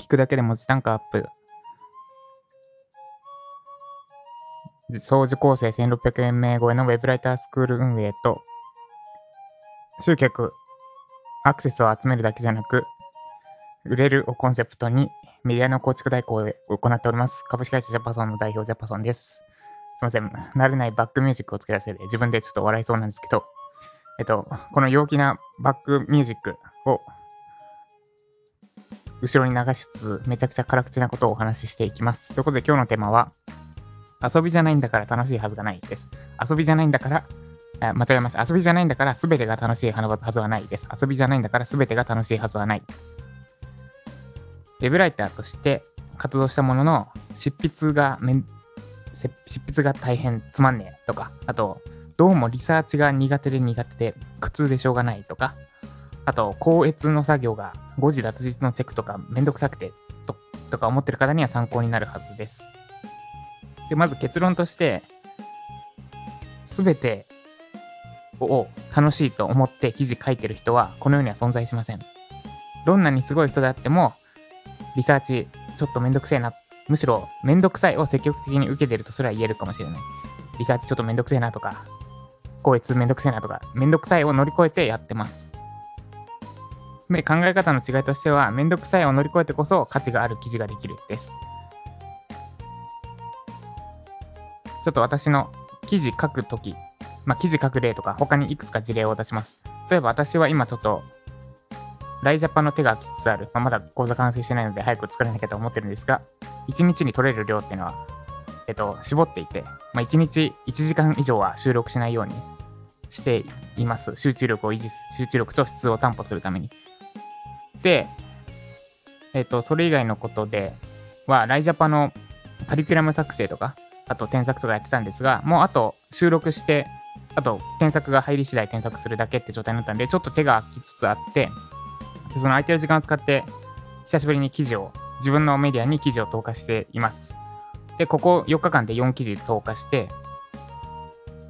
聞くだけで文字単価アップ。総受構成1600円名超えのウェブライタースクール運営と、集客、アクセスを集めるだけじゃなく、売れるをコンセプトにメディアの構築代行を行っております。株式会社ジャパソンの代表ジャパソンです。すいません。慣れないバックミュージックをつけ出せで自分でちょっと笑いそうなんですけど、えっと、この陽気なバックミュージックを後ろに流しつつ、めちゃくちゃ辛口なことをお話ししていきます。ということで今日のテーマは、遊びじゃないんだから楽しいはずがないです。遊びじゃないんだから、間違えました。遊びじゃないんだから全てが楽しいはずはないです。遊びじゃないんだから全てが楽しいはずはない。ウェブライターとして活動したものの、執筆がめ、執筆が大変つまんねえとか、あと、どうもリサーチが苦手で苦手で苦痛でしょうがないとか、あと、高越の作業が誤字脱字のチェックとかめんどくさくてととか思ってる方には参考になるはずです。で、まず結論として、すべてを楽しいと思って記事書いてる人はこの世には存在しません。どんなにすごい人であっても、リサーチちょっとめんどくせえな、むしろめんどくさいを積極的に受けてるとすら言えるかもしれない。リサーチちょっとめんどくせえなとか、こいつめんどくせえなとか、めんどくさいを乗り越えてやってます。で、考え方の違いとしては、めんどくさいを乗り越えてこそ価値がある記事ができるです。ちょっと私の記事書くとき、まあ、記事書く例とか、他にいくつか事例を出します。例えば私は今ちょっと、ライジャパンの手が空きつつある。まあ、まだ講座完成してないので早く作らなきゃと思ってるんですが、1日に取れる量っていうのは、えっと、絞っていて、まあ、1日1時間以上は収録しないようにしています。集中力を維持す、集中力と質を担保するために。で、えっと、それ以外のことでは、ライジャパのカリキュラム作成とか、あと添削とかやってたんですが、もうあと収録して、あと添削が入り次第添削するだけって状態になったんで、ちょっと手が空きつつあって、でその空いてる時間を使って、久しぶりに記事を、自分のメディアに記事を投下しています。で、ここ4日間で4記事投下して、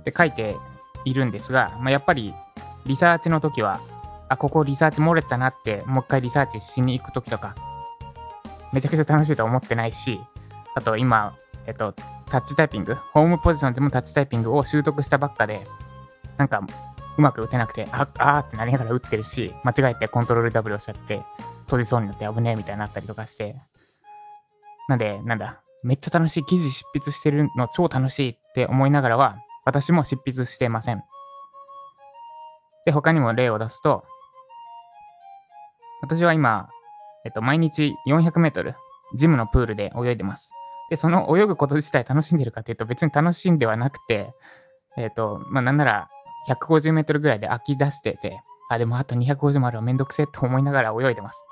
で、書いているんですが、まあ、やっぱり、リサーチの時は、あ、ここリサーチ漏れたなって、もう一回リサーチしに行く時とか、めちゃくちゃ楽しいと思ってないし、あと今、えっと、タッチタイピング、ホームポジションでもタッチタイピングを習得したばっかで、なんか、うまく打てなくて、あ、あーってなりながら打ってるし、間違えてコントロール W をしちゃって、閉じそうになって危ねえみたいになったりとかして、なんで、なんだ、めっちゃ楽しい記事執筆してるの超楽しいって思いながらは、私も執筆してません。で、他にも例を出すと、私は今、えっと、毎日400メートル、ジムのプールで泳いでます。で、その泳ぐこと自体楽しんでるかっていうと別に楽しんではなくて、えっ、と、まあ、なんなら150メートルぐらいで飽き出してて、あ、でもあと250もあるわめんどくせえと思いながら泳いでます。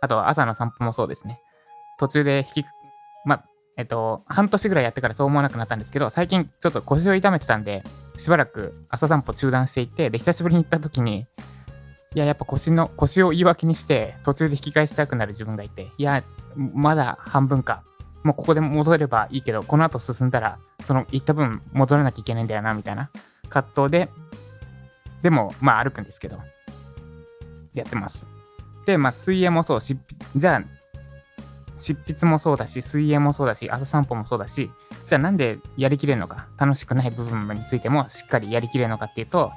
あと朝の散歩もそうですね。途中で引き、ま、えっと、半年ぐらいやってからそう思わなくなったんですけど、最近ちょっと腰を痛めてたんで、しばらく朝散歩中断していて、で、久しぶりに行った時に、いや、やっぱ腰の、腰を言い訳にして、途中で引き返したくなる自分がいて、いや、まだ半分か。もうここで戻ればいいけど、この後進んだら、その行った分戻らなきゃいけないんだよな、みたいな葛藤で、でも、まあ歩くんですけど、やってます。で、まあ水泳もそう、しじゃあ、執筆もそうだし、水泳もそうだし、朝散歩もそうだし、じゃあなんでやりきれるのか、楽しくない部分についてもしっかりやりきれるのかっていうと、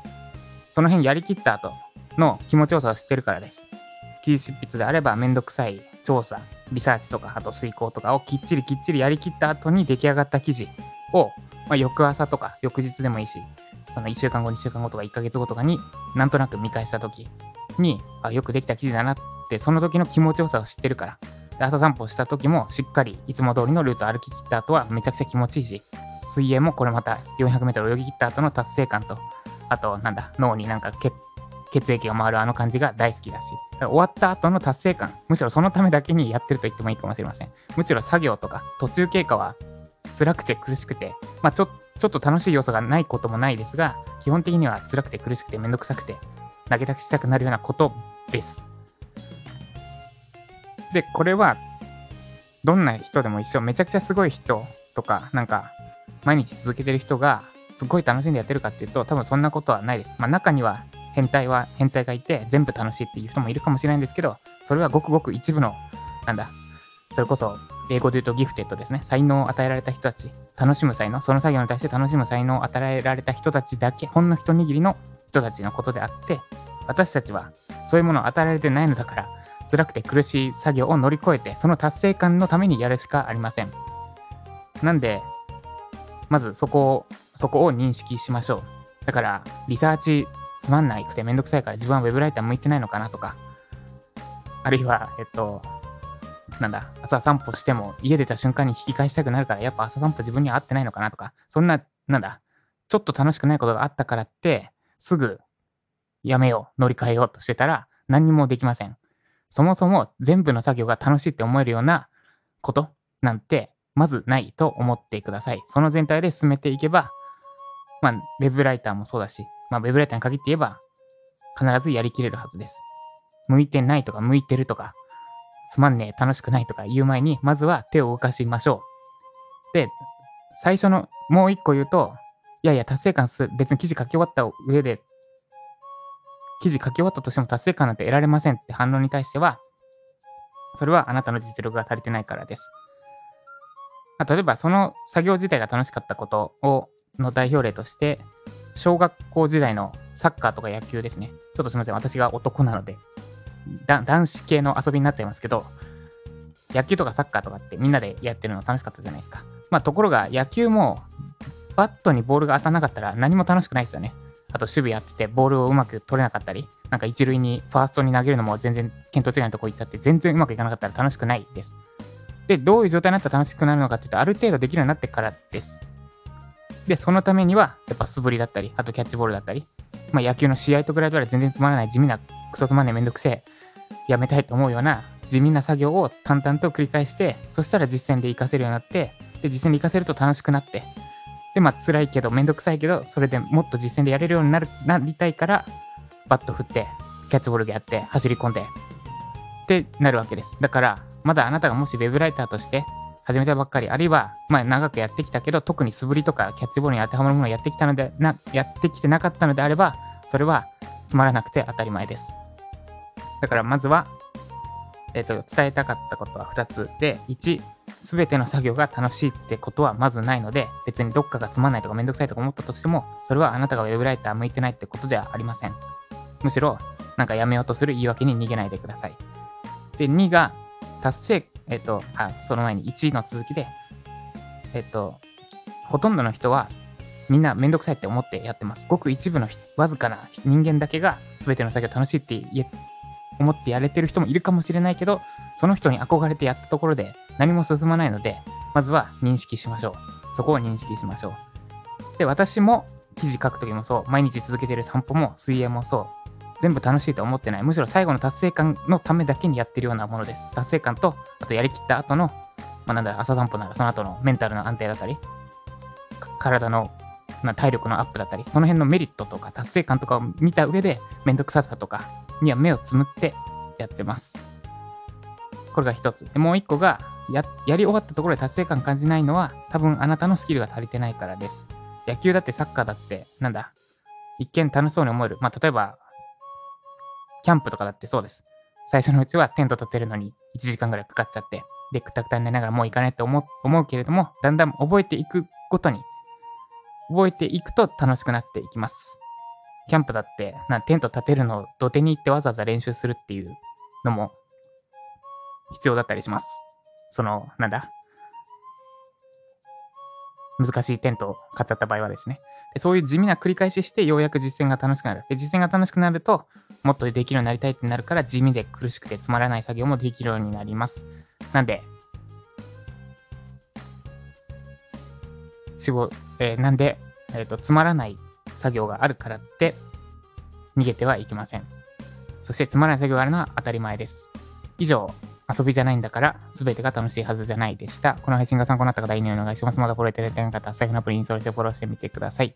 その辺やりきった後の気持ちよさを知ってるからです。記事執筆であればめんどくさい調査、リサーチとか、あと遂行とかをきっちりきっちりやりきった後に出来上がった記事を、まあ、翌朝とか翌日でもいいし、その1週間後、2週間後とか1ヶ月後とかに、なんとなく見返した時に、あ、よくできた記事だなって、その時の気持ちよさを知ってるから。朝散歩した時もしっかりいつも通りのルート歩き切った後はめちゃくちゃ気持ちいいし、水泳もこれまた400メートル泳ぎ切った後の達成感と、あと、なんだ、脳になんか血血液が回るあの感じが大好きだし、だ終わった後の達成感、むしろそのためだけにやってると言ってもいいかもしれません。むしろ作業とか途中経過は辛くて苦しくて、まあちょ、ちょっと楽しい要素がないこともないですが、基本的には辛くて苦しくてめんどくさくて、投げ出したくなるようなことです。で、これは、どんな人でも一緒、めちゃくちゃすごい人とか、なんか、毎日続けてる人が、すごい楽しんでやってるかっていうと、多分そんなことはないです。まあ中には変態は変態がいて全部楽しいっていう人もいるかもしれないんですけど、それはごくごく一部のなんだ、それこそ、英語で言うとギフテッドですね。才能を与えられた人たち。楽しむ才能。その作業に対して楽しむ才能を与えられた人たちだけ、ほんの一握りの人たちのことであって、私たちはそういうものを与えられてないのだから、辛くて苦しい作業を乗り越えて、その達成感のためにやるしかありません。なんで、まずそこを、そこを認識しましょう。だから、リサーチつまんないくてめんどくさいから自分はウェブライター向いてないのかなとか、あるいは、えっと、なんだ、朝散歩しても家出た瞬間に引き返したくなるから、やっぱ朝散歩自分には合ってないのかなとか、そんな、なんだ、ちょっと楽しくないことがあったからって、すぐやめよう、乗り換えようとしてたら何にもできません。そもそも全部の作業が楽しいって思えるようなことなんて、まずないと思ってください。その全体で進めていけば、まあ、ウェブライターもそうだし、まあ、ウェブライターに限って言えば、必ずやりきれるはずです。向いてないとか、向いてるとか、つまんねえ、楽しくないとか言う前に、まずは手を動かしましょう。で、最初の、もう一個言うと、いやいや、達成感す、別に記事書き終わった上で、記事書き終わったとしても達成感なんて得られませんって反論に対しては、それはあなたの実力が足りてないからです。例えば、その作業自体が楽しかったことを、の代表例として、小学校時代のサッカーとか野球ですね。ちょっとすみません。私が男なので、男子系の遊びになっちゃいますけど、野球とかサッカーとかってみんなでやってるの楽しかったじゃないですか。まあところが野球もバットにボールが当たらなかったら何も楽しくないですよね。あと守備やっててボールをうまく取れなかったり、なんか一塁にファーストに投げるのも全然見当違いのとこ行っちゃって全然うまくいかなかったら楽しくないです。で、どういう状態になったら楽しくなるのかっていうと、ある程度できるようになってからです。で、そのためには、やっぱ素振りだったり、あとキャッチボールだったり、まあ野球の試合と比べたら全然つまらない地味な、クソつまんねえめんどくせえ、やめたいと思うような地味な作業を淡々と繰り返して、そしたら実践で活かせるようになって、で、実践で活かせると楽しくなって、で、まあ辛いけど、めんどくさいけど、それでもっと実践でやれるようになる、なりたいから、バット振って、キャッチボールでやって、走り込んで、ってなるわけです。だから、まだあなたがもしウェブライターとして始めたばっかり、あるいは、まあ長くやってきたけど、特に素振りとかキャッチボールに当てはまるものをやってきたので、な、やってきてなかったのであれば、それはつまらなくて当たり前です。だからまずは、えっ、と、伝えたかったことは2つで、1、すべての作業が楽しいってことはまずないので、別にどっかがつまんないとかめんどくさいとか思ったとしても、それはあなたがウェブライター向いてないってことではありません。むしろ、なんかやめようとする言い訳に逃げないでください。で、2が、達成、えっ、と、あ、その前に1位の続きで、えっ、と、ほとんどの人は、みんなめんどくさいって思ってやってます。ごく一部の人わずかな人間だけが全ての作業楽しいって思ってやれてる人もいるかもしれないけど、その人に憧れてやったところで何も進まないので、まずは認識しましょう。そこを認識しましょう。で、私も記事書くときもそう、毎日続けてる散歩も水泳もそう、全部楽しいと思ってない。むしろ最後の達成感のためだけにやってるようなものです。達成感と、あとやりきった後の、まあ、なんだ、朝散歩ならその後のメンタルの安定だったり、体の、まあ、体力のアップだったり、その辺のメリットとか達成感とかを見た上で、めんどくささとかには目をつむってやってます。これが一つ。で、もう一個が、や、やり終わったところで達成感感じないのは、多分あなたのスキルが足りてないからです。野球だってサッカーだって、なんだ、一見楽しそうに思える。まあ、例えば、キャンプとかだってそうです。最初のうちはテント立てるのに1時間ぐらいかかっちゃって、で、くたくたになりながらもう行かないって思う思うけれども、だんだん覚えていくごとに、覚えていくと楽しくなっていきます。キャンプだって、なテント立てるのを土手に行ってわざわざ練習するっていうのも必要だったりします。その、なんだ難しいテントを買っちゃった場合はですね。でそういう地味な繰り返ししてようやく実践が楽しくなる。で、実践が楽しくなると、もっとできるようになりたいってなるから、地味で苦しくてつまらない作業もできるようになります。なんで、仕事、えーなんで、えっ、と、つまらない作業があるからって、逃げてはいけません。そして、つまらない作業があるのは当たり前です。以上、遊びじゃないんだから、すべてが楽しいはずじゃないでした。この配信が参考になった方、いいねお願いします。まだフォローいただいてない方は、財布のアプリインストールしてフォローしてみてください。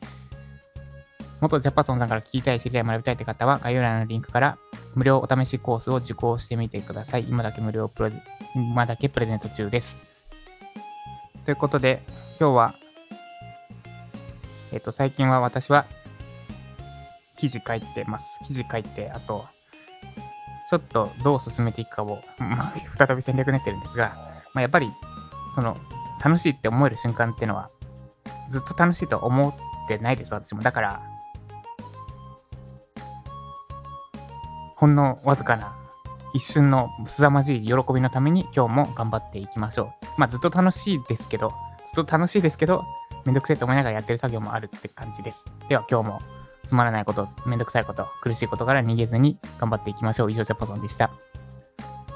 元ジャパソンさんから聞きたい、知りたい、学びたいって方は、概要欄のリンクから、無料お試しコースを受講してみてください。今だけ無料プロジ、今だけプレゼント中です。ということで、今日は、えっ、と、最近は私は、記事書いてます。記事書いて、あと、ちょっとどう進めていくかを、まあ、再び戦略練ってるんですが、まあ、やっぱり、その、楽しいって思える瞬間っていうのは、ずっと楽しいと思ってないです、私も。だから、ほんのわずかな一瞬の凄まじい喜びのために今日も頑張っていきましょう。まあずっと楽しいですけど、ずっと楽しいですけど、めんどくせえと思いながらやってる作業もあるって感じです。では今日もつまらないこと、めんどくさいこと、苦しいことから逃げずに頑張っていきましょう。以上、ジャパソンでした。